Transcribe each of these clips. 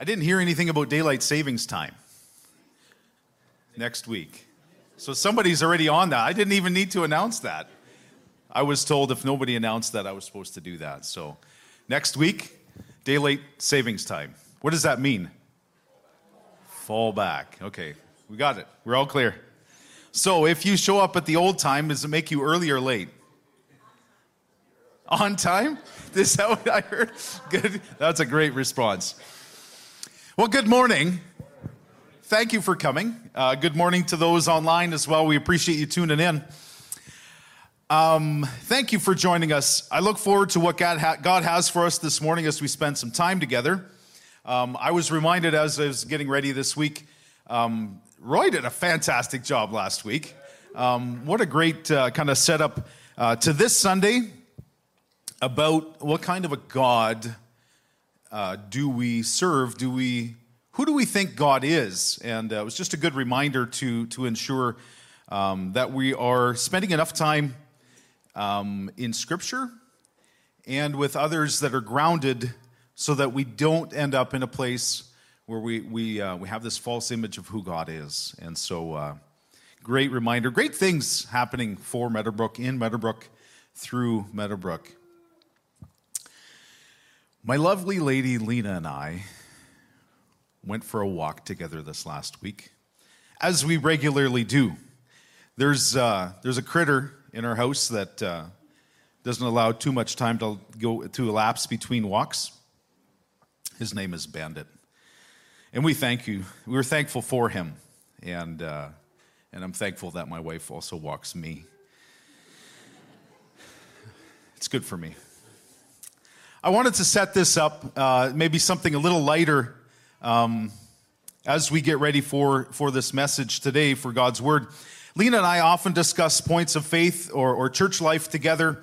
I didn't hear anything about daylight savings time next week. So somebody's already on that. I didn't even need to announce that. I was told if nobody announced that, I was supposed to do that. So next week, daylight savings time. What does that mean? Fall back. Okay, we got it. We're all clear. So if you show up at the old time, does it make you early or late? On time? Is that what I heard? Good. That's a great response. Well, good morning. Thank you for coming. Uh, good morning to those online as well. We appreciate you tuning in. Um, thank you for joining us. I look forward to what God, ha- God has for us this morning as we spend some time together. Um, I was reminded as I was getting ready this week, um, Roy did a fantastic job last week. Um, what a great uh, kind of setup uh, to this Sunday about what kind of a God uh, do we serve? Do we who do we think God is? And uh, it was just a good reminder to to ensure um, that we are spending enough time um, in Scripture and with others that are grounded, so that we don't end up in a place where we we uh, we have this false image of who God is. And so, uh, great reminder, great things happening for Meadowbrook in Meadowbrook through Meadowbrook. My lovely lady Lena and I went for a walk together this last week, as we regularly do. There's, uh, there's a critter in our house that uh, doesn't allow too much time to go to elapse between walks. His name is Bandit. And we thank you. We're thankful for him. And, uh, and I'm thankful that my wife also walks me. It's good for me. I wanted to set this up, uh, maybe something a little lighter um, as we get ready for, for this message today for God's Word. Lena and I often discuss points of faith or, or church life together.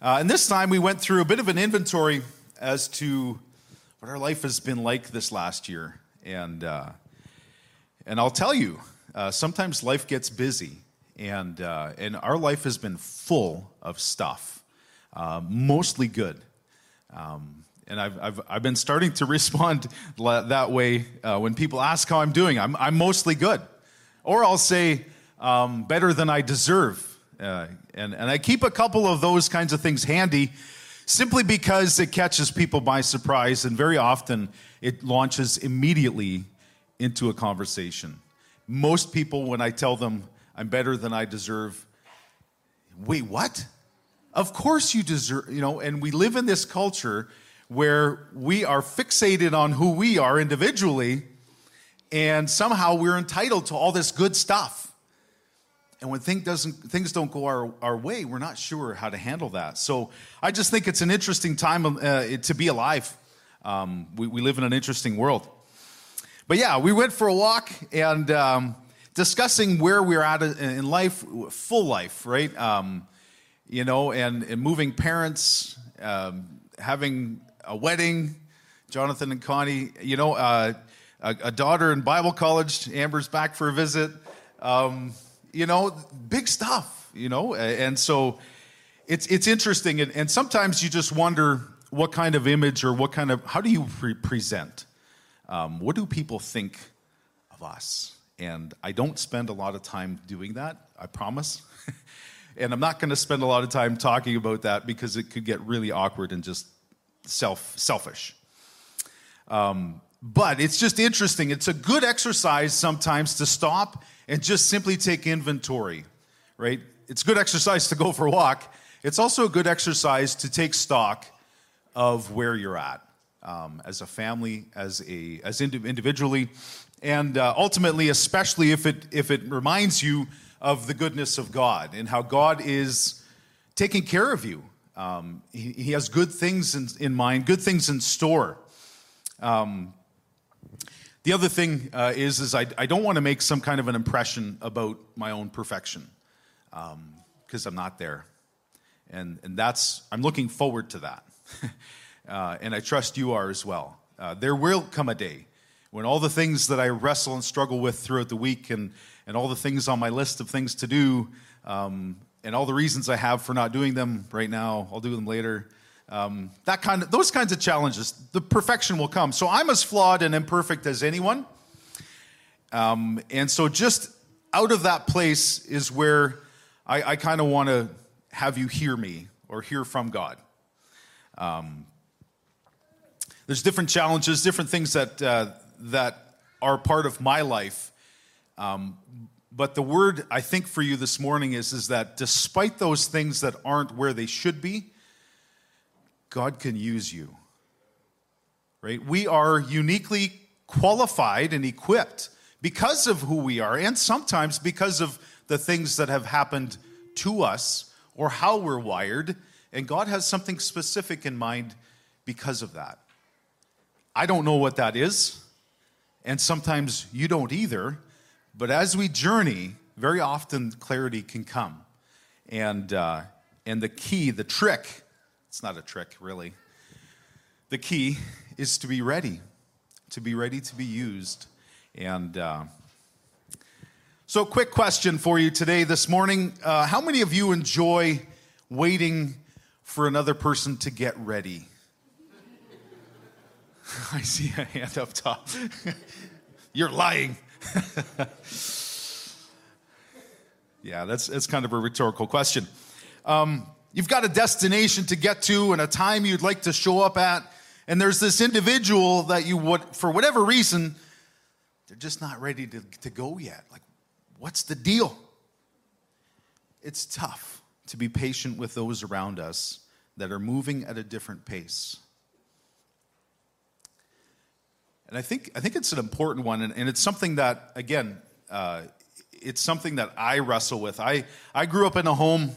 Uh, and this time we went through a bit of an inventory as to what our life has been like this last year. And, uh, and I'll tell you, uh, sometimes life gets busy, and, uh, and our life has been full of stuff, uh, mostly good. Um, and I've, I've, I've, been starting to respond that way uh, when people ask how I'm doing. I'm, I'm mostly good. Or I'll say, um, better than I deserve. Uh, and, and I keep a couple of those kinds of things handy simply because it catches people by surprise. And very often it launches immediately into a conversation. Most people, when I tell them I'm better than I deserve, wait, what? Of course you deserve, you know, and we live in this culture where we are fixated on who we are individually, and somehow we're entitled to all this good stuff. And when thing doesn't, things don't go our, our way, we're not sure how to handle that. So I just think it's an interesting time uh, to be alive. Um, we, we, live in an interesting world. But yeah, we went for a walk and um, discussing where we're at in life, full life, right? Um, you know, and, and moving parents, um, having a wedding, Jonathan and Connie, you know, uh, a, a, daughter in Bible college, Amber's back for a visit, um, you know, big stuff, you know, and so it's, it's interesting. And, and, sometimes you just wonder what kind of image or what kind of, how do you pre- present? Um, what do people think of us? And I don't spend a lot of time doing that, I promise. And I'm not going to spend a lot of time talking about that because it could get really awkward and just self selfish. Um, but it's just interesting. It's a good exercise sometimes to stop and just simply take inventory, right? It's good exercise to go for a walk. It's also a good exercise to take stock of where you're at um, as a family, as a as individually, and uh, ultimately, especially if it if it reminds you of the goodness of God and how God is taking care of you. Um, he, he, has good things in, in, mind, good things in store. Um, the other thing uh, is, is I, I don't want to make some kind of an impression about my own perfection because um, I'm not there. And, and that's, I'm looking forward to that. uh, and I trust you are as well. Uh, there will come a day when all the things that I wrestle and struggle with throughout the week and, and all the things on my list of things to do um, and all the reasons I have for not doing them right now, I'll do them later. Um, that kind of, those kinds of challenges, the perfection will come. So I'm as flawed and imperfect as anyone. Um, and so just out of that place is where I, I kind of want to have you hear me or hear from God. Um, there's different challenges, different things that, uh, that are part of my life. Um, but the word I think for you this morning is, is that despite those things that aren't where they should be, God can use you. Right? We are uniquely qualified and equipped because of who we are, and sometimes because of the things that have happened to us or how we're wired. And God has something specific in mind because of that. I don't know what that is, and sometimes you don't either. But as we journey, very often clarity can come. And, uh, and the key, the trick, it's not a trick really, the key is to be ready, to be ready to be used. And uh, so, quick question for you today, this morning. Uh, how many of you enjoy waiting for another person to get ready? I see a hand up top. You're lying. yeah, that's, that's kind of a rhetorical question. Um, you've got a destination to get to and a time you'd like to show up at, and there's this individual that you would, for whatever reason, they're just not ready to, to go yet. Like, what's the deal? It's tough to be patient with those around us that are moving at a different pace. And I think, I think it's an important one, and, and it's something that, again, uh, it's something that I wrestle with. I, I grew up in a home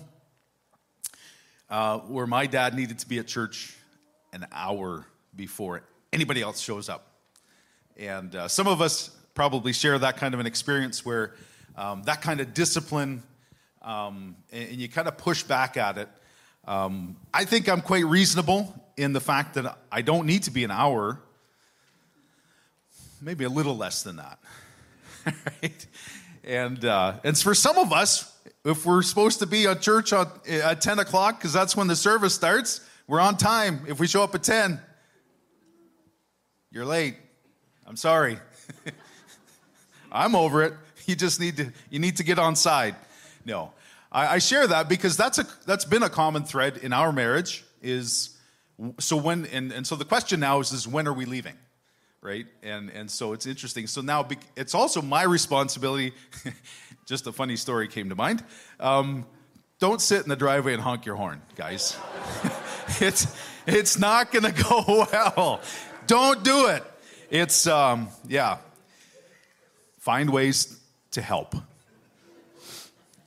uh, where my dad needed to be at church an hour before anybody else shows up. And uh, some of us probably share that kind of an experience where um, that kind of discipline, um, and, and, you kind of push back at it. Um, I think I'm quite reasonable in the fact that I don't need to be an hour, maybe a little less than that. right? And, uh, and for some of us, if we're supposed to be at church at, at 10 o'clock, because that's when the service starts, we're on time. If we show up at 10, you're late. I'm sorry. I'm over it. You just need to you need to get on side. No, I, I share that because that's a that's been a common thread in our marriage. Is so when and, and so the question now is is when are we leaving, right? And and so it's interesting. So now it's also my responsibility. just a funny story came to mind. Um, don't sit in the driveway and honk your horn, guys. it's it's not going to go well. Don't do it. It's um, yeah. Find ways to help.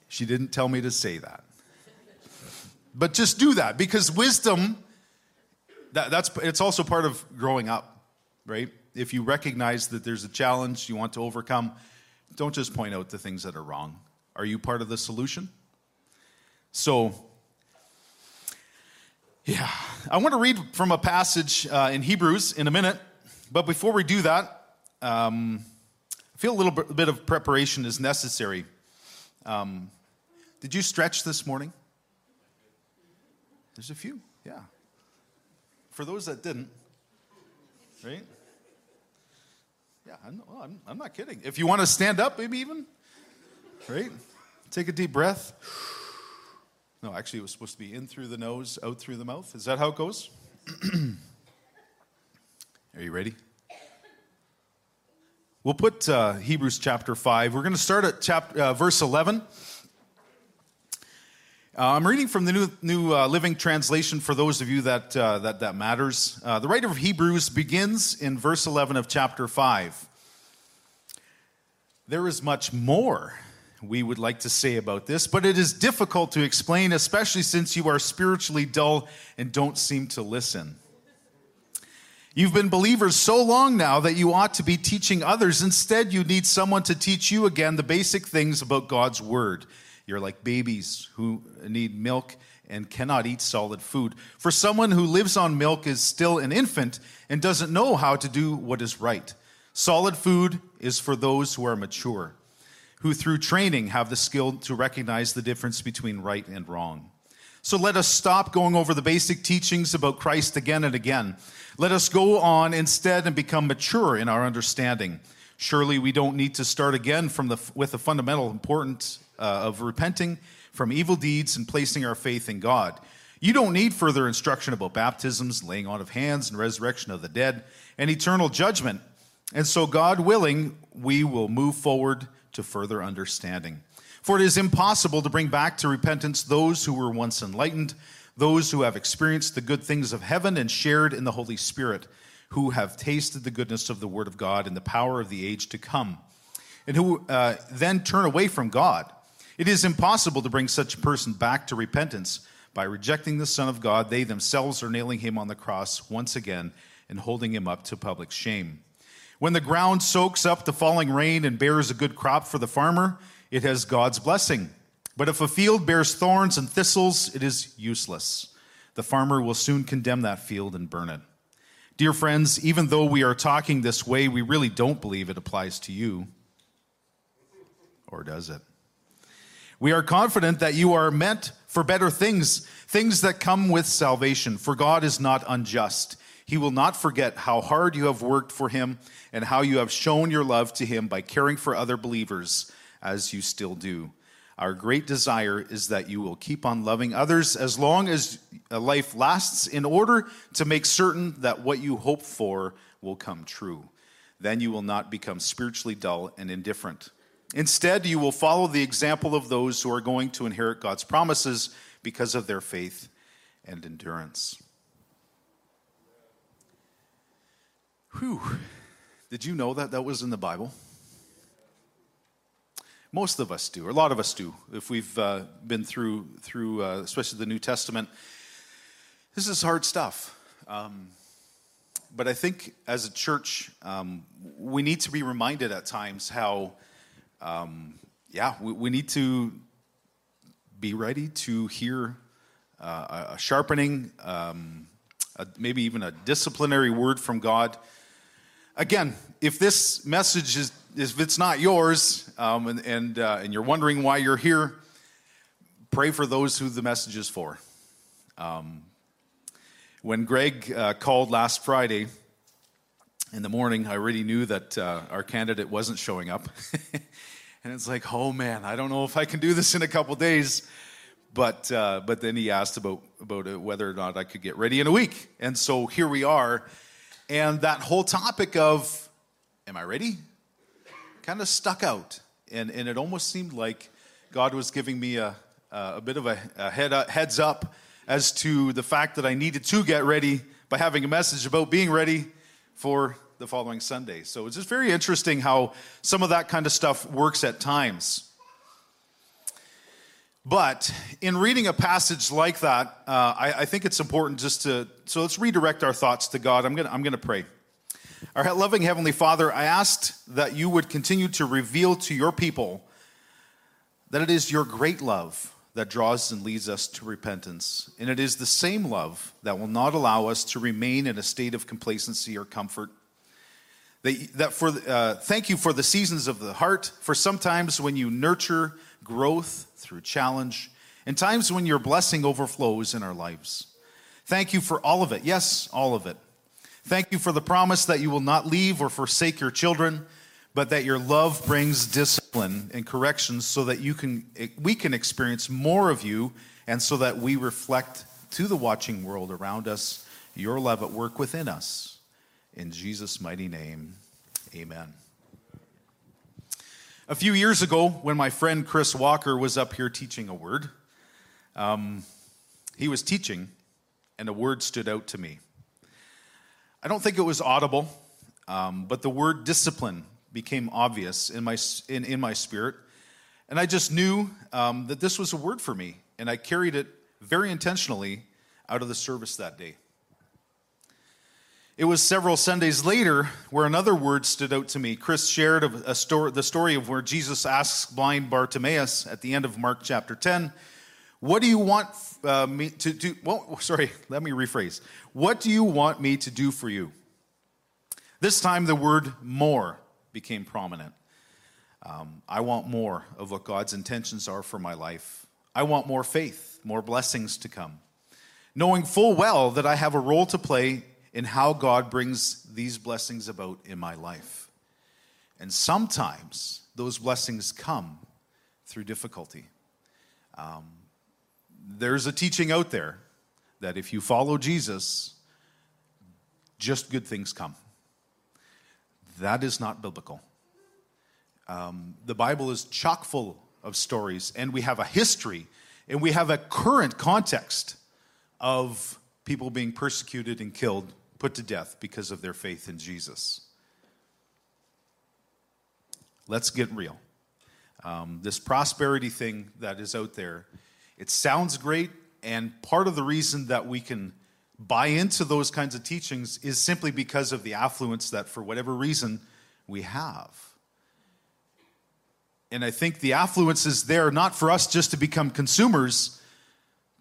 She didn't tell me to say that. But just do that because wisdom, that, that's, it's also part of growing up, right? If you recognize that there's a challenge you want to overcome, don't just point out the things that are wrong. Are you part of the solution? So, yeah, I want to read from a passage uh, in Hebrews in a minute, but before we do that, um, I feel a little bit of preparation is necessary. Um, did you stretch this morning? There's a few, yeah. For those that didn't, right? Yeah, I'm, well, I'm, I'm not kidding. If you want to stand up, maybe even, right? Take a deep breath. No, actually, it was supposed to be in through the nose, out through the mouth. Is that how it goes? Are you ready? We'll put uh, Hebrews chapter 5. We're going to start at chapter, uh, verse 11. Uh, I'm reading from the New, new uh, Living Translation for those of you that, uh, that, that matters. Uh, the writer of Hebrews begins in verse 11 of chapter 5. There is much more we would like to say about this, but it is difficult to explain, especially since you are spiritually dull and don't seem to listen. You've been believers so long now that you ought to be teaching others. Instead, you need someone to teach you again the basic things about God's Word. You're like babies who need milk and cannot eat solid food. For someone who lives on milk is still an infant and doesn't know how to do what is right. Solid food is for those who are mature, who through training have the skill to recognize the difference between right and wrong. So let us stop going over the basic teachings about Christ again and again. Let us go on instead and become mature in our understanding. Surely we don't need to start again from the, with the fundamental importance uh, of repenting from evil deeds and placing our faith in God. You don't need further instruction about baptisms, laying on of hands, and resurrection of the dead, and eternal judgment. And so, God willing, we will move forward to further understanding. For it is impossible to bring back to repentance those who were once enlightened, those who have experienced the good things of heaven and shared in the Holy Spirit, who have tasted the goodness of the Word of God and the power of the age to come, and who uh, then turn away from God. It is impossible to bring such a person back to repentance. By rejecting the Son of God, they themselves are nailing him on the cross once again and holding him up to public shame. When the ground soaks up the falling rain and bears a good crop for the farmer, it has God's blessing. But if a field bears thorns and thistles, it is useless. The farmer will soon condemn that field and burn it. Dear friends, even though we are talking this way, we really don't believe it applies to you. Or does it? We are confident that you are meant for better things, things that come with salvation, for God is not unjust. He will not forget how hard you have worked for him and how you have shown your love to him by caring for other believers as you still do. Our great desire is that you will keep on loving others as long as life lasts in order to make certain that what you hope for will come true. Then you will not become spiritually dull and indifferent. Instead, you will follow the example of those who are going to inherit God's promises because of their faith and endurance. Whew. Did you know that that was in the Bible? Most of us do, or a lot of us do, if we've uh, been through, through uh, especially the New Testament. This is hard stuff. Um, but I think as a church, um, we need to be reminded at times how, um, yeah, we, we, need to be ready to hear uh, a sharpening, um, a, maybe even a disciplinary word from God. Again, if this message is if it's not yours um, and, and, uh, and, you're wondering why you're here, pray for those who the message is for. Um, when Greg uh, called last Friday in the morning, I already knew that uh, our candidate wasn't showing up. and it's like, oh man, I don't know if I can do this in a couple days. But, uh, but then he asked about, about whether or not I could get ready in a week. And so here we are. And that whole topic of, am I ready? kind of stuck out. And, and it almost seemed like God was giving me a, a bit of a, a head up, heads up as to the fact that I needed to get ready by having a message about being ready for the following Sunday. So it's just very interesting how some of that kind of stuff works at times. But in reading a passage like that, uh, I, I, think it's important just to, so let's redirect our thoughts to God. I'm going I'm to pray. Our loving Heavenly Father, I asked that you would continue to reveal to your people that it is your great love that draws and leads us to repentance. And it is the same love that will not allow us to remain in a state of complacency or comfort. That, that for, uh, thank you for the seasons of the heart, for sometimes when you nurture growth through challenge, and times when your blessing overflows in our lives. Thank you for all of it. Yes, all of it. Thank you for the promise that you will not leave or forsake your children, but that your love brings discipline and correction so that you can, we can experience more of you and so that we reflect to the watching world around us your love at work within us. In Jesus' mighty name, amen. A few years ago, when my friend Chris Walker was up here teaching a word, um, he was teaching, and a word stood out to me. I don't think it was audible, um, but the word discipline became obvious in my, in, in my spirit. And I just knew um, that this was a word for me, and I carried it very intentionally out of the service that day. It was several Sundays later where another word stood out to me. Chris shared a, story, the story of where Jesus asks blind Bartimaeus at the end of Mark chapter 10, What do you want uh, me to do? Well, sorry, let me rephrase. What do you want me to do for you? This time the word more became prominent. Um, I want more of what God's intentions are for my life. I want more faith, more blessings to come, knowing full well that I have a role to play in how God brings these blessings about in my life. And sometimes those blessings come through difficulty. Um, there's a teaching out there that if you follow Jesus, just good things come. That is not biblical. Um, the Bible is chock full of stories, and we have a history and we have a current context of people being persecuted and killed, put to death because of their faith in Jesus. Let's get real. Um, this prosperity thing that is out there, it sounds great, and part of the reason that we can buy into those kinds of teachings is simply because of the affluence that, for whatever reason, we have. And I think the affluence is there not for us just to become consumers,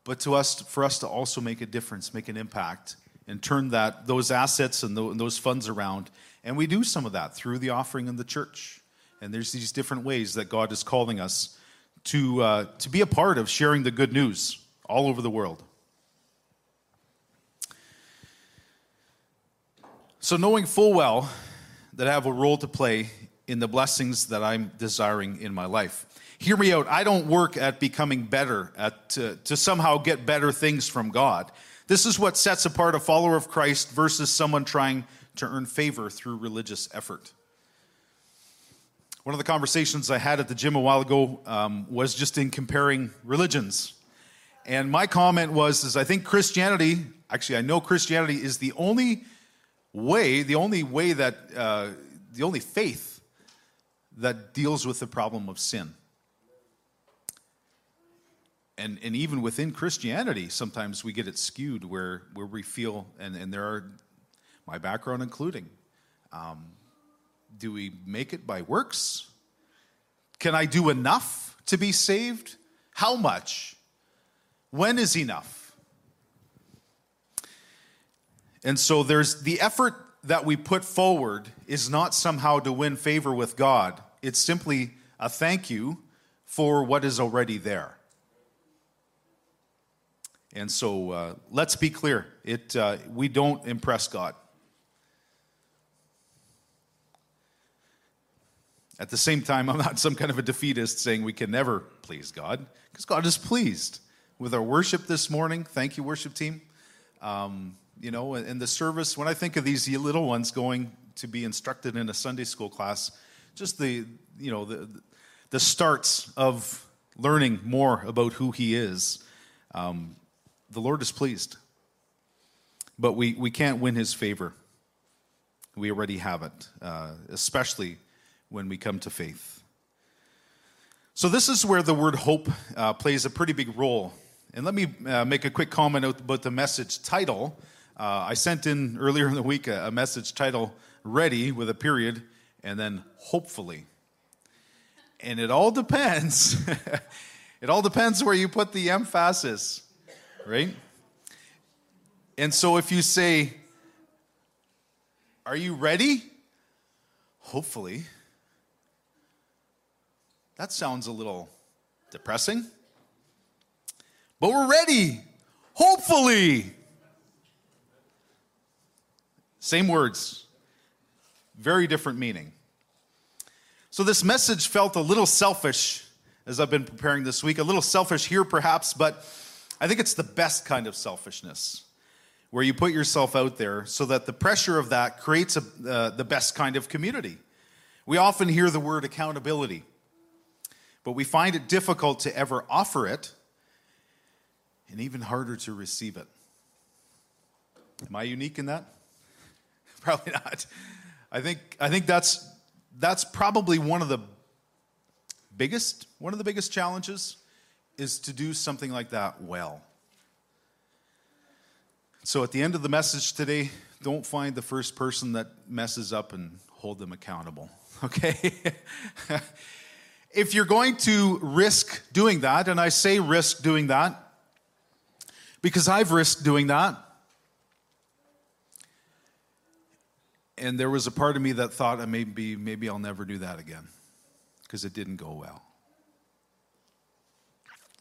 but to us for us to also make a difference, make an impact, and turn that those assets and those funds around. And we do some of that through the offering in the church. And there's these different ways that God is calling us to, uh, to be a part of sharing the good news all over the world. So, knowing full well that I have a role to play in the blessings that I'm desiring in my life. Hear me out. I don't work at becoming better, at, to somehow get better things from God. This is what sets apart a follower of Christ versus someone trying to earn favor through religious effort. One of the conversations I had at the gym a while ago um, was just in comparing religions. And my comment was is I think Christianity, actually I know Christianity is the only way, the only way that, uh, the only faith that deals with the problem of sin. And, and even within Christianity, sometimes we get it skewed where, where we feel, and, and there are, my background including, um, do we make it by works? Can I do enough to be saved? How much? When is enough? And so there's the effort that we put forward is not somehow to win favor with God, it's simply a thank you for what is already there. And so uh, let's be clear it, uh, we don't impress God. At the same time, I'm not some kind of a defeatist saying we can never please God, because God is pleased with our worship this morning. Thank you, worship team. Um, you know, in the service, when I think of these little ones going to be instructed in a Sunday school class, just the, you know, the, the starts of learning more about who He is, um, the Lord is pleased. But we, we can't win His favor. We already have it, uh, especially when we come to faith. So, this is where the word hope uh, plays a pretty big role. And let me uh, make a quick comment about the message title. Uh, I sent in earlier in the week a, a message title, Ready, with a period, and then hopefully. And it all depends. it all depends where you put the emphasis, right? And so if you say, Are you ready? Hopefully. That sounds a little depressing. But we're ready. Hopefully. Same words, very different meaning. So, this message felt a little selfish as I've been preparing this week, a little selfish here perhaps, but I think it's the best kind of selfishness where you put yourself out there so that the pressure of that creates a, uh, the best kind of community. We often hear the word accountability, but we find it difficult to ever offer it and even harder to receive it. Am I unique in that? probably not. I think I think that's that's probably one of the biggest one of the biggest challenges is to do something like that well. So at the end of the message today, don't find the first person that messes up and hold them accountable. Okay? if you're going to risk doing that, and I say risk doing that because I've risked doing that, and there was a part of me that thought uh, maybe maybe I'll never do that again because it didn't go well.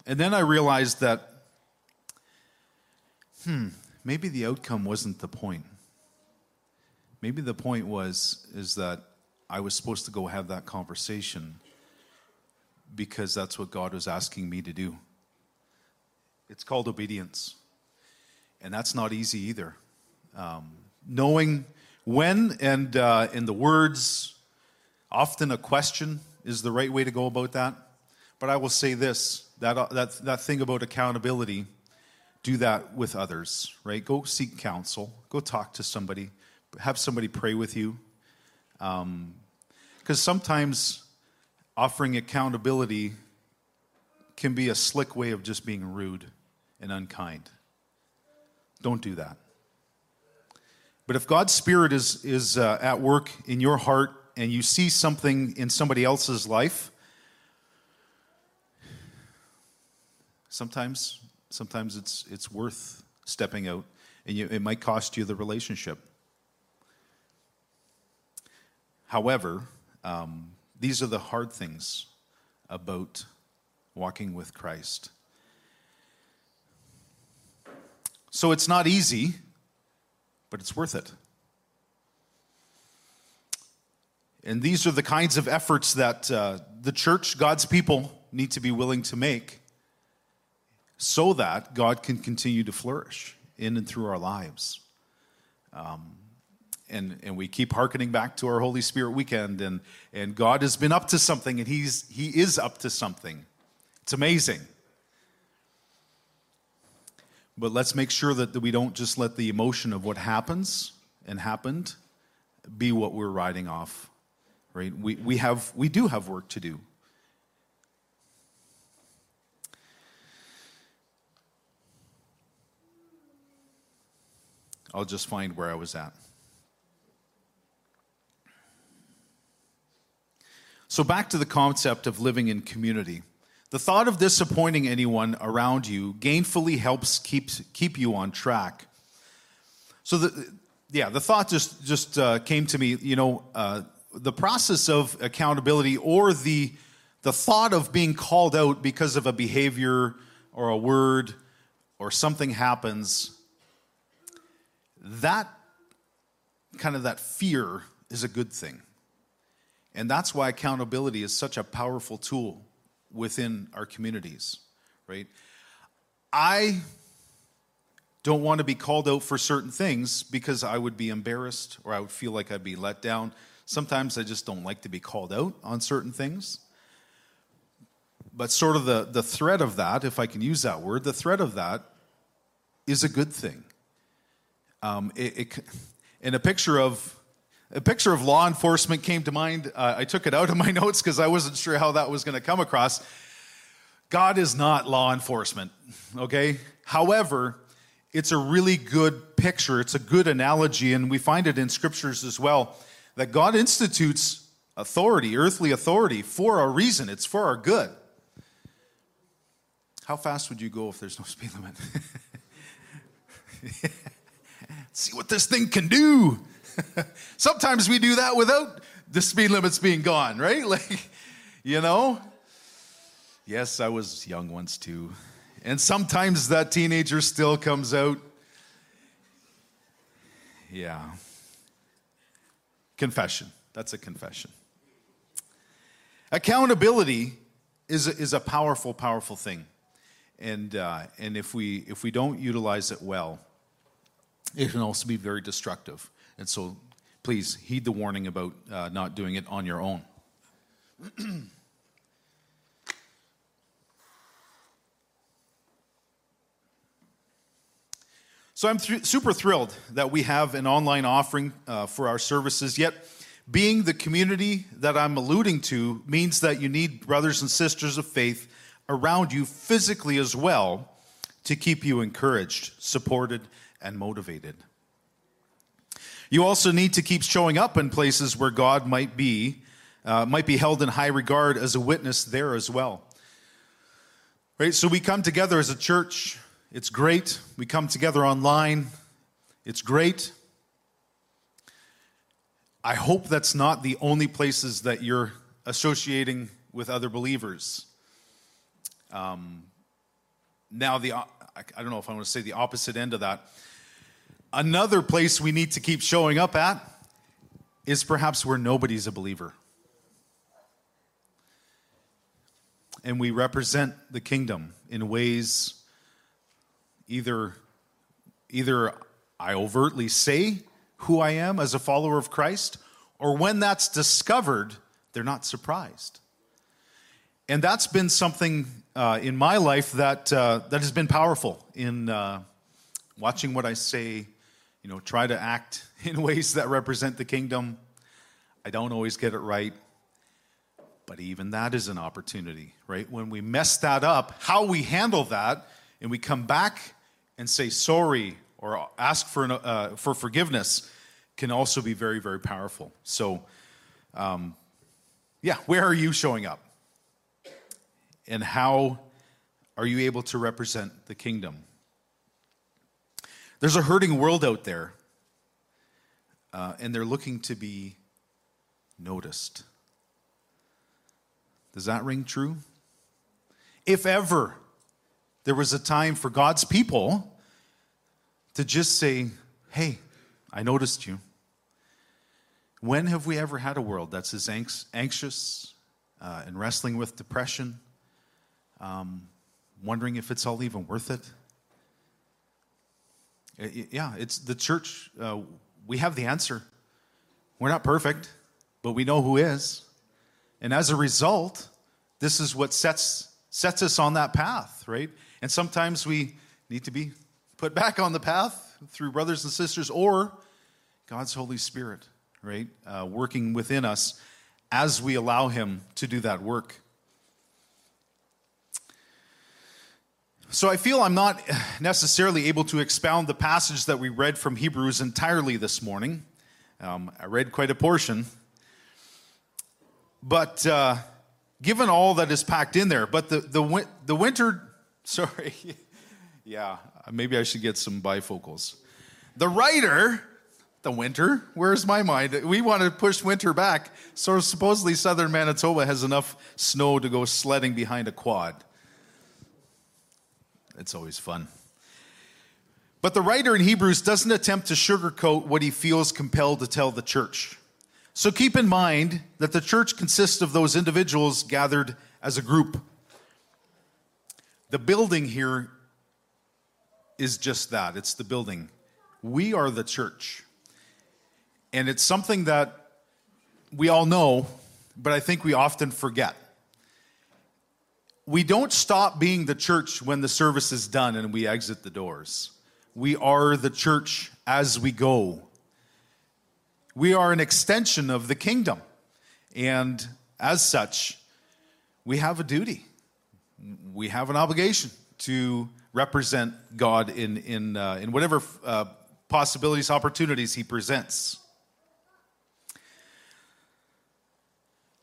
And then I realized that, hmm, maybe the outcome wasn't the point. Maybe the point was is that I was supposed to go have that conversation because that's what God was asking me to do. It's called obedience. And that's not easy either. Um, knowing when and uh, in the words, often a question is the right way to go about that. But I will say this that, uh, that, that thing about accountability, do that with others, right? Go seek counsel, go talk to somebody, have somebody pray with you. Because um, sometimes offering accountability can be a slick way of just being rude and unkind. Don't do that. But if God's Spirit is, is uh, at work in your heart and you see something in somebody else's life, sometimes, sometimes it's, it's worth stepping out and you, it might cost you the relationship. However, um, these are the hard things about walking with Christ. So it's not easy, but it's worth it. And these are the kinds of efforts that uh, the church, God's people, need to be willing to make so that God can continue to flourish in and through our lives. Um, and, and we keep hearkening back to our Holy Spirit weekend, and, and God has been up to something, and he's, He is up to something. It's amazing. But let's make sure that we don't just let the emotion of what happens and happened be what we're riding off. Right? We, we, have, we do have work to do. I'll just find where I was at. So, back to the concept of living in community. The thought of disappointing anyone around you gainfully helps keep, keep you on track. So, the, yeah, the thought just, just uh, came to me, you know, uh, the process of accountability or the, the thought of being called out because of a behavior or a word or something happens, that kind of that fear is a good thing. And that's why accountability is such a powerful tool within our communities, right? I don't want to be called out for certain things because I would be embarrassed or I would feel like I'd be let down. Sometimes I just don't like to be called out on certain things. But sort of the, the threat of that, if I can use that word, the threat of that is a good thing. Um, it, it, in a picture of a picture of law enforcement came to mind. Uh, I took it out of my notes because I wasn't sure how that was going to come across. God is not law enforcement, okay? However, it's a really good picture. It's a good analogy, and we find it in scriptures as well that God institutes authority, earthly authority, for a reason. It's for our good. How fast would you go if there's no speed limit? See what this thing can do. Sometimes we do that without the speed limits being gone, right? Like, you know? Yes, I was young once too. And sometimes that teenager still comes out. Yeah. Confession. That's a confession. Accountability is a, is a powerful, powerful thing. And, uh, and if, we, if we don't utilize it well, it can also be very destructive. And so please heed the warning about uh, not doing it on your own. so I'm th- super thrilled that we have an online offering uh, for our services, yet, being the community that I'm alluding to means that you need brothers and sisters of faith around you physically as well to keep you encouraged, supported, and motivated. You also need to keep showing up in places where God might be, uh, might be held in high regard as a witness there as well. Right? So we come together as a church. It's great. We come together online. It's great. I hope that's not the only places that you're associating with other believers. Um, now the I don't know if I want to say the opposite end of that. Another place we need to keep showing up at is perhaps where nobody's a believer. And we represent the kingdom in ways either either I overtly say who I am as a follower of Christ, or when that's discovered, they're not surprised. And that's been something uh, in my life that, uh, that has been powerful in uh, watching what I say, you know, try to act in ways that represent the kingdom. I don't always get it right, but even that is an opportunity, right? When we mess that up, how we handle that, and we come back and say sorry or ask for, an, uh, for forgiveness can also be very, very powerful. So, um, yeah, where are you showing up? And how are you able to represent the kingdom? There's a hurting world out there, uh, and they're looking to be noticed. Does that ring true? If ever there was a time for God's people to just say, Hey, I noticed you. When have we ever had a world that's as anxious uh, and wrestling with depression, um, wondering if it's all even worth it? It yeah, it's the church. Uh, we have the answer. We're not perfect, but we know who is. And as a result, this is what sets, sets us on that path, right? And sometimes we need to be put back on the path through brothers and sisters or God's Holy Spirit, right? Uh, working within us as we allow Him to do that work. So I feel I'm not necessarily able to expound the passage that we read from Hebrews entirely this morning. Um, I read quite a portion. But uh, given all that is packed in there, but the, the, the winter, sorry, yeah, maybe I should get some bifocals. The writer, the winter, where's my mind? We want to push winter back. So supposedly southern Manitoba has enough snow to go sledding behind a quad. It's always fun. But the writer in Hebrews doesn't attempt to sugarcoat what he feels compelled to tell the church. So keep in mind that the church consists of those individuals gathered as a group. The building here is just that it's the building. We are the church. And it's something that we all know, but I think we often forget. We don't stop being the church when the service is done and we exit the doors. We are the church as we go. We are an extension of the kingdom. And as such, we have a duty, we have an obligation to represent God in, in, uh, in whatever uh, possibilities, opportunities He presents.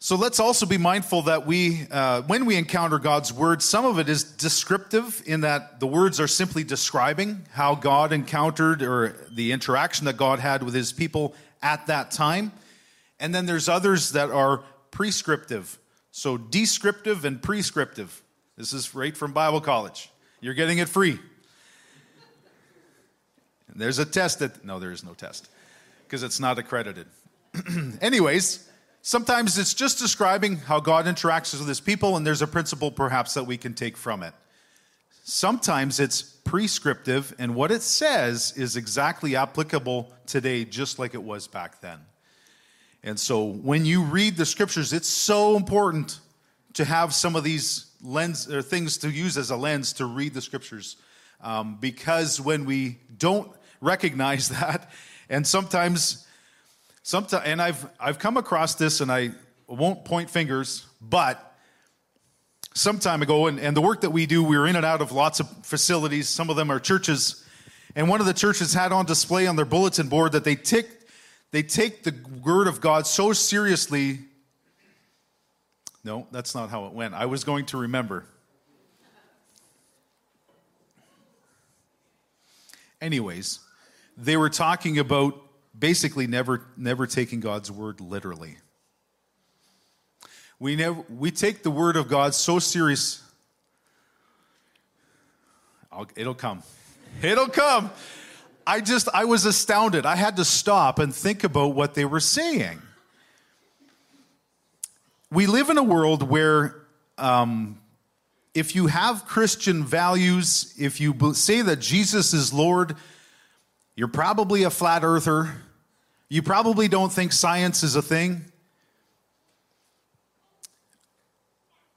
So let's also be mindful that we, uh, when we encounter God's word, some of it is descriptive in that the words are simply describing how God encountered or the interaction that God had with his people at that time. And then there's others that are prescriptive. So descriptive and prescriptive. This is right from Bible college. You're getting it free. And there's a test that, no, there is no test because it's not accredited. Anyways, sometimes it's just describing how God interacts with his people, and there's a principle perhaps that we can take from it. Sometimes it's prescriptive, and what it says is exactly applicable today, just like it was back then. And so when you read the scriptures, it's so important to have some of these lens or things to use as a lens to read the scriptures. Um, because when we don't recognize that, and sometimes, sometimes, and I've I've come across this, and I won't point fingers, but some time ago, and, and the work that we do, we're in and out of lots of facilities. Some of them are churches. And one of the churches had on display on their bulletin board that they take, they take the word of God so seriously. No, that's not how it went. I was going to remember. Anyways, they were talking about basically never, never taking God's word literally. We, never, we take the Word of God so serious. I'll, it'll come. It'll come. I just, I was astounded. I had to stop and think about what they were saying. We live in a world where um, if you have Christian values, if you say that Jesus is Lord, you're probably a flat earther. You probably don't think science is a thing.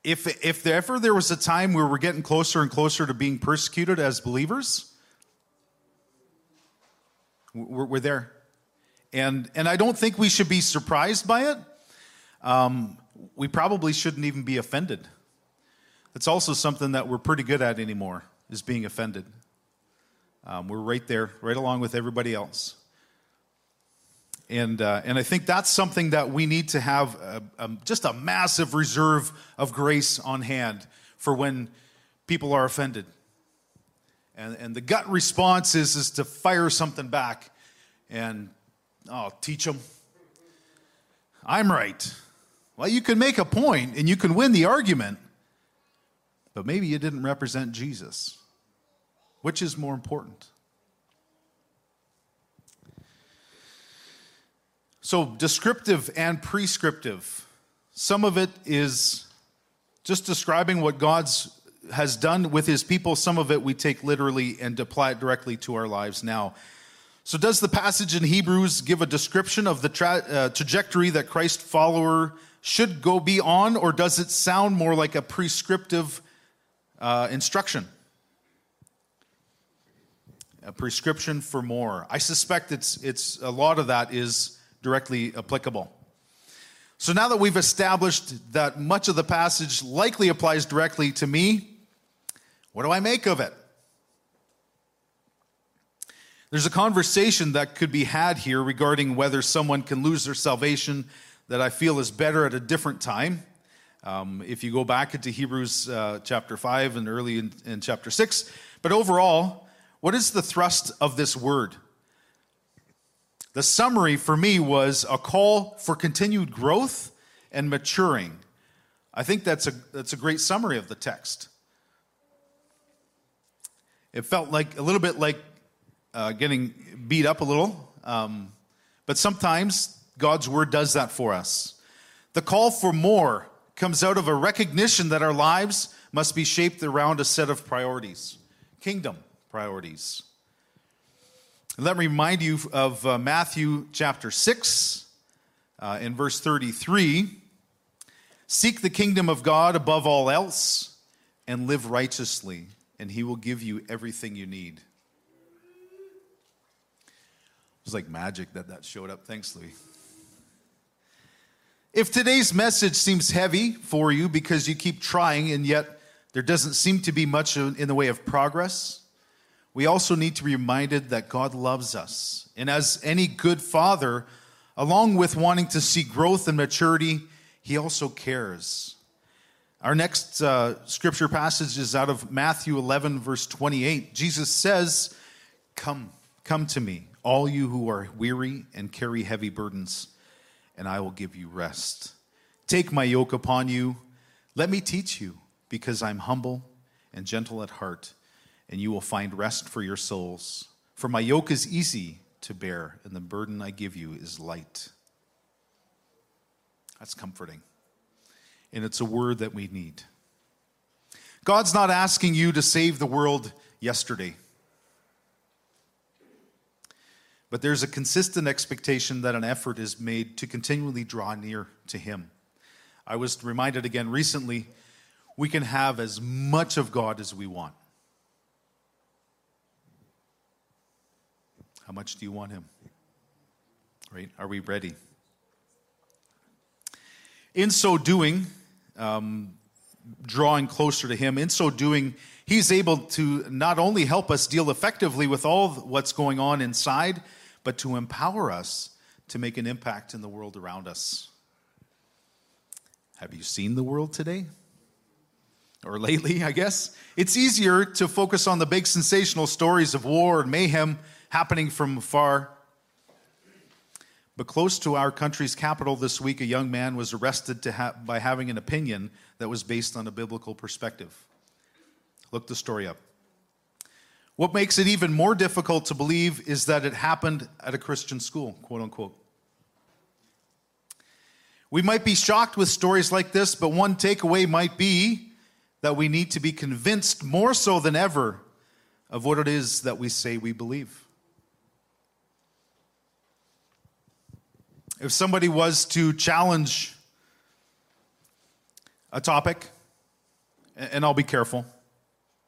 If, if ever there was a time where we're getting closer and closer to being persecuted as believers, we're, we're there. And, and I don't think we should be surprised by it. Um, we probably shouldn't even be offended. It's also something that we're pretty good at anymore, is being offended. Um, we're right there, right along with everybody else. And, uh, and I think that's something that we need to have a, a, just a massive reserve of grace on hand for when people are offended. And, and the gut response is, is to fire something back and, oh, teach them. I'm right. Well, you can make a point and you can win the argument, but maybe you didn't represent Jesus. Which is more important? So, descriptive and prescriptive. Some of it is just describing what God's has done with his people. Some of it we take literally and apply it directly to our lives now. So, does the passage in Hebrews give a description of the tra- uh, trajectory that Christ follower should go be on, or does it sound more like a prescriptive uh, instruction? A prescription for more. I suspect it's, it's a lot of that is directly applicable. So now that we've established that much of the passage likely applies directly to me, what do I make of it? There's a conversation that could be had here regarding whether someone can lose their salvation that I feel is better at a different time. Um, if you go back into Hebrews uh, chapter 5 and early in, in chapter 6. But overall, what is the thrust of this word? The summary for me was a call for continued growth and maturing. I think that's a, that's a great summary of the text. It felt like a little bit like uh, getting beat up a little, um, but sometimes God's word does that for us. The call for more comes out of a recognition that our lives must be shaped around a set of priorities, kingdom priorities. Let me remind you of uh, Matthew chapter 6, uh, in verse 33. Seek the kingdom of God above all else and live righteously, and he will give you everything you need. It was like magic that that showed up. Thanks, Louis. If today's message seems heavy for you because you keep trying and yet there doesn't seem to be much in the way of progress, we also need to be reminded that God loves us. And as any good father, along with wanting to see growth and maturity, he also cares. Our next uh, scripture passage is out of Matthew 11, verse 28. Jesus says, Come, come to me, all you who are weary and carry heavy burdens and I will give you rest. Take my yoke upon you. Let me teach you, because I'm humble and gentle at heart, and you will find rest for your souls. For my yoke is easy to bear, and the burden I give you is light. That's comforting. And it's a word that we need. God's not asking you to save the world yesterday. But there's a consistent expectation that an effort is made to continually draw near to Him. I was reminded again recently we can have as much of God as we want. How much do you want Him? Right? Are we ready? In so doing, um, drawing closer to Him, in so doing, He's able to not only help us deal effectively with all what's going on inside, but to empower us to make an impact in the world around us. Have you seen the world today? Or lately, I guess? It's easier to focus on the big sensational stories of war and mayhem happening from afar. But close to our country's capital this week, a young man was arrested ha- by having an opinion that was based on a biblical perspective. Look the story up. What makes it even more difficult to believe is that it happened at a Christian school, quote unquote. We might be shocked with stories like this, but one takeaway might be that we need to be convinced more so than ever of what it is that we say we believe. If somebody was to challenge a topic, and I'll be careful,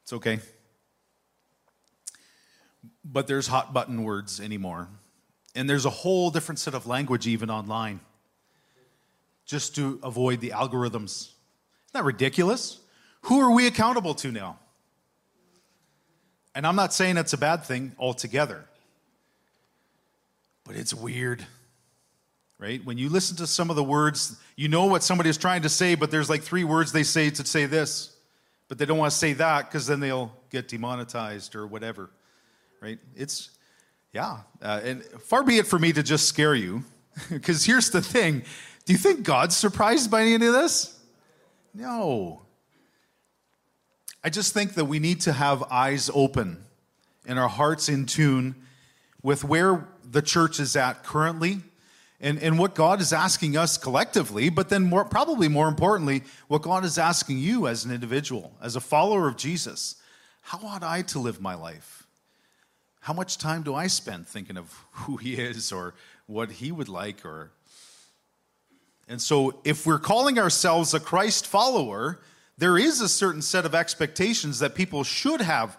it's okay. But there's hot button words anymore. And there's a whole different set of language even online just to avoid the algorithms. Isn't that ridiculous? Who are we accountable to now? And I'm not saying it's a bad thing altogether, but it's weird, right? When you listen to some of the words, you know what somebody is trying to say, but there's like three words they say to say this, but they don't want to say that because then they'll get demonetized or whatever, right? It's, yeah. Uh, and far be it for me to just scare you, because here's the thing do you think God's surprised by any of this? No. I just think that we need to have eyes open and our hearts in tune with where the church is at currently and, and what God is asking us collectively, but then more, probably more importantly, what God is asking you as an individual, as a follower of Jesus. How ought I to live my life? How much time do I spend thinking of who He is or what He would like or and so, if we're calling ourselves a Christ follower, there is a certain set of expectations that people should have,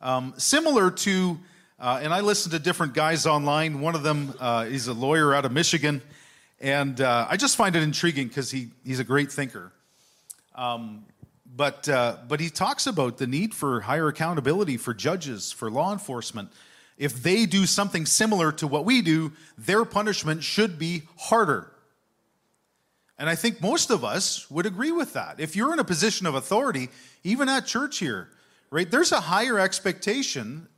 um, similar to, uh, and I listen to different guys online. One of them uh, is a lawyer out of Michigan, and uh, I just find it intriguing because he, he's a great thinker. Um, but, uh, but he talks about the need for higher accountability for judges, for law enforcement. If they do something similar to what we do, their punishment should be harder. And I think most of us would agree with that. If you're in a position of authority, even at church here, right, there's a higher expectation,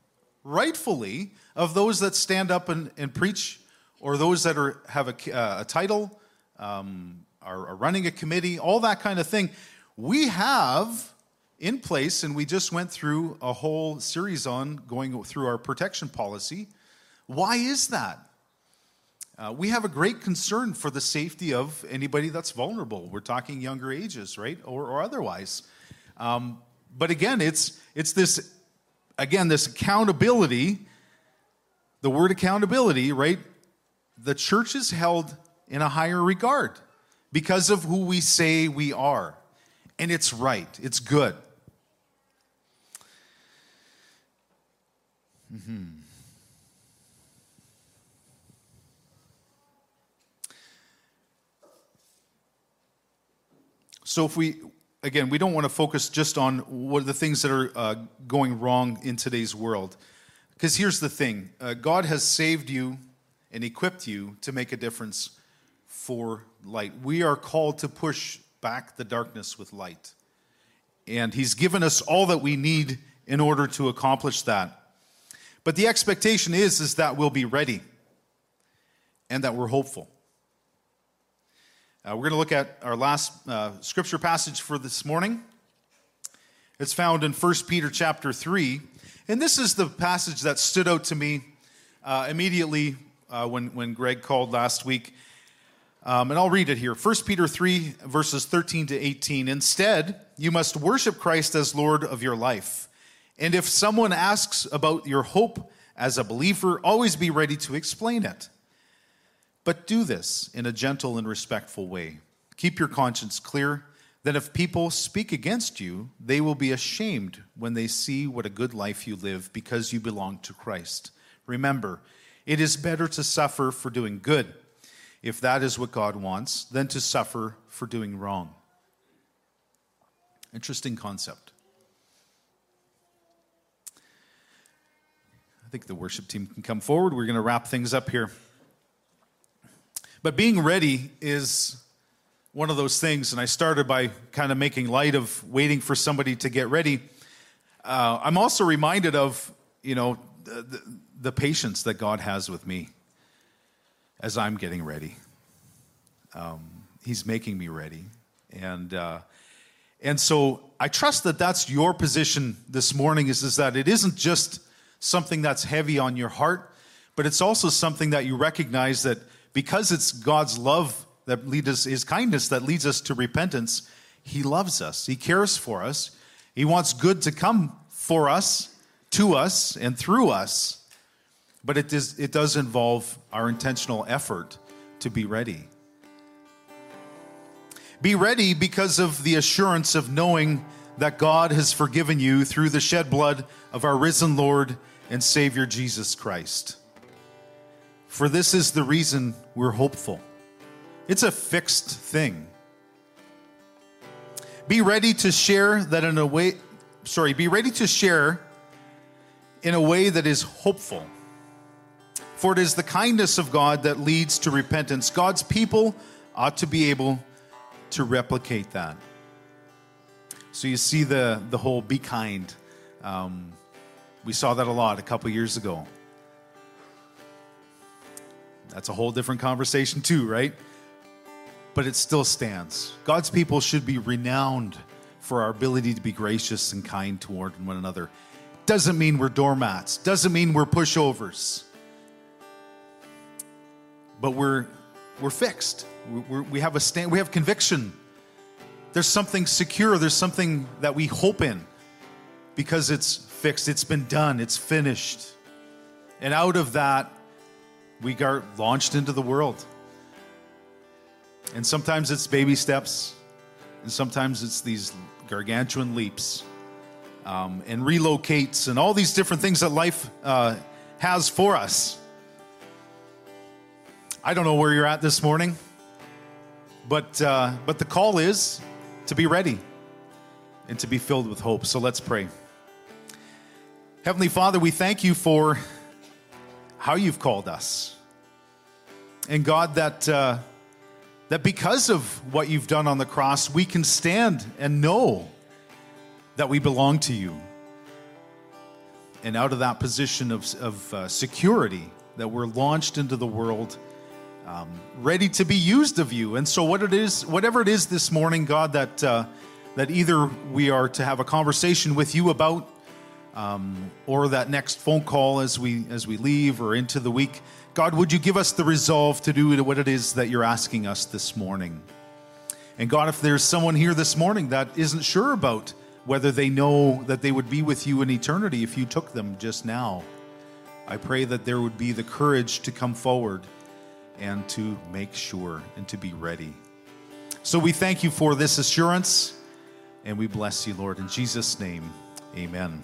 rightfully, of those that stand up and, and preach or those that are, have a, uh, a title, um, are, are running a committee, all that kind of thing. We have in place, and we just went through a whole series on going through our protection policy. Why is that? Uh, we have a great concern for the safety of anybody that's vulnerable. We're talking younger ages, right, or, or otherwise. Um, but again, it's it's this again this accountability. The word accountability, right? The church is held in a higher regard because of who we say we are, and it's right. It's good. Mm-hmm. So if we, again, we don't want to focus just on what are the things that are uh, going wrong in today's world. Because here's the thing uh, God has saved you and equipped you to make a difference for light. We are called to push back the darkness with light. And He's given us all that we need in order to accomplish that. But the expectation is, is that we'll be ready and that we're hopeful. Uh, we're going to look at our last uh, scripture passage for this morning. It's found in 1 Peter chapter 3. And this is the passage that stood out to me uh, immediately uh, when, when Greg called last week. Um, and I'll read it here 1 Peter 3, verses 13 to 18. Instead, you must worship Christ as Lord of your life. And if someone asks about your hope as a believer, always be ready to explain it. But do this in a gentle and respectful way. Keep your conscience clear. that if people speak against you, they will be ashamed when they see what a good life you live because you belong to Christ. Remember, it is better to suffer for doing good, if that is what God wants, than to suffer for doing wrong. Interesting concept. I think the worship team can come forward. We're going to wrap things up here. But being ready is one of those things, and I started by kind of making light of waiting for somebody to get ready. Uh, I'm also reminded of, you know, the, the, patience that God has with me as I'm getting ready. Um, he's making me ready. And, uh, and so I trust that that's your position this morning is, is that it isn't just something that's heavy on your heart, but it's also something that you recognize that because it's God's love that leads us, his kindness that leads us to repentance, he loves us. He cares for us. He wants good to come for us, to us, and through us. But it does, it does involve our intentional effort to be ready. Be ready because of the assurance of knowing that God has forgiven you through the shed blood of our risen Lord and Savior Jesus Christ. For this is the reason we're hopeful. It's a fixed thing. Be ready to share that in a way, sorry, be ready to share in a way that is hopeful. For it is the kindness of God that leads to repentance. God's people ought to be able to replicate that. So you see the, the whole be kind. Um, we saw that a lot a couple years ago. That's a whole different conversation, too, right? But it still stands. God's people should be renowned for our ability to be gracious and kind toward one another. Doesn't mean we're doormats, doesn't mean we're pushovers. But we're, we're fixed. We're, we have a stand, we have conviction. There's something secure, there's something that we hope in because it's fixed, it's been done, it's finished. And out of that, we got launched into the world. And sometimes it's baby steps, and sometimes it's these gargantuan leaps um, and relocates and all these different things that life uh, has for us. I don't know where you're at this morning, but, uh, but the call is to be ready and to be filled with hope. So let's pray. Heavenly Father, we thank you for how you've called us. And God, that, uh, that because of what you've done on the cross, we can stand and know that we belong to you. And out of that position of, of uh, security, that we're launched into the world, um, ready to be used of you. And so, what it is, whatever it is this morning, God, that uh, that either we are to have a conversation with you about, um, or that next phone call as we as we leave or into the week, God, would you give us the resolve to do what it is that you're asking us this morning? And God, if there's someone here this morning that isn't sure about whether they know that they would be with you in eternity if you took them just now. I pray that there would be the courage to come forward and to make sure and to be ready. So we thank you for this assurance and we bless you, Lord. In Jesus' name, amen.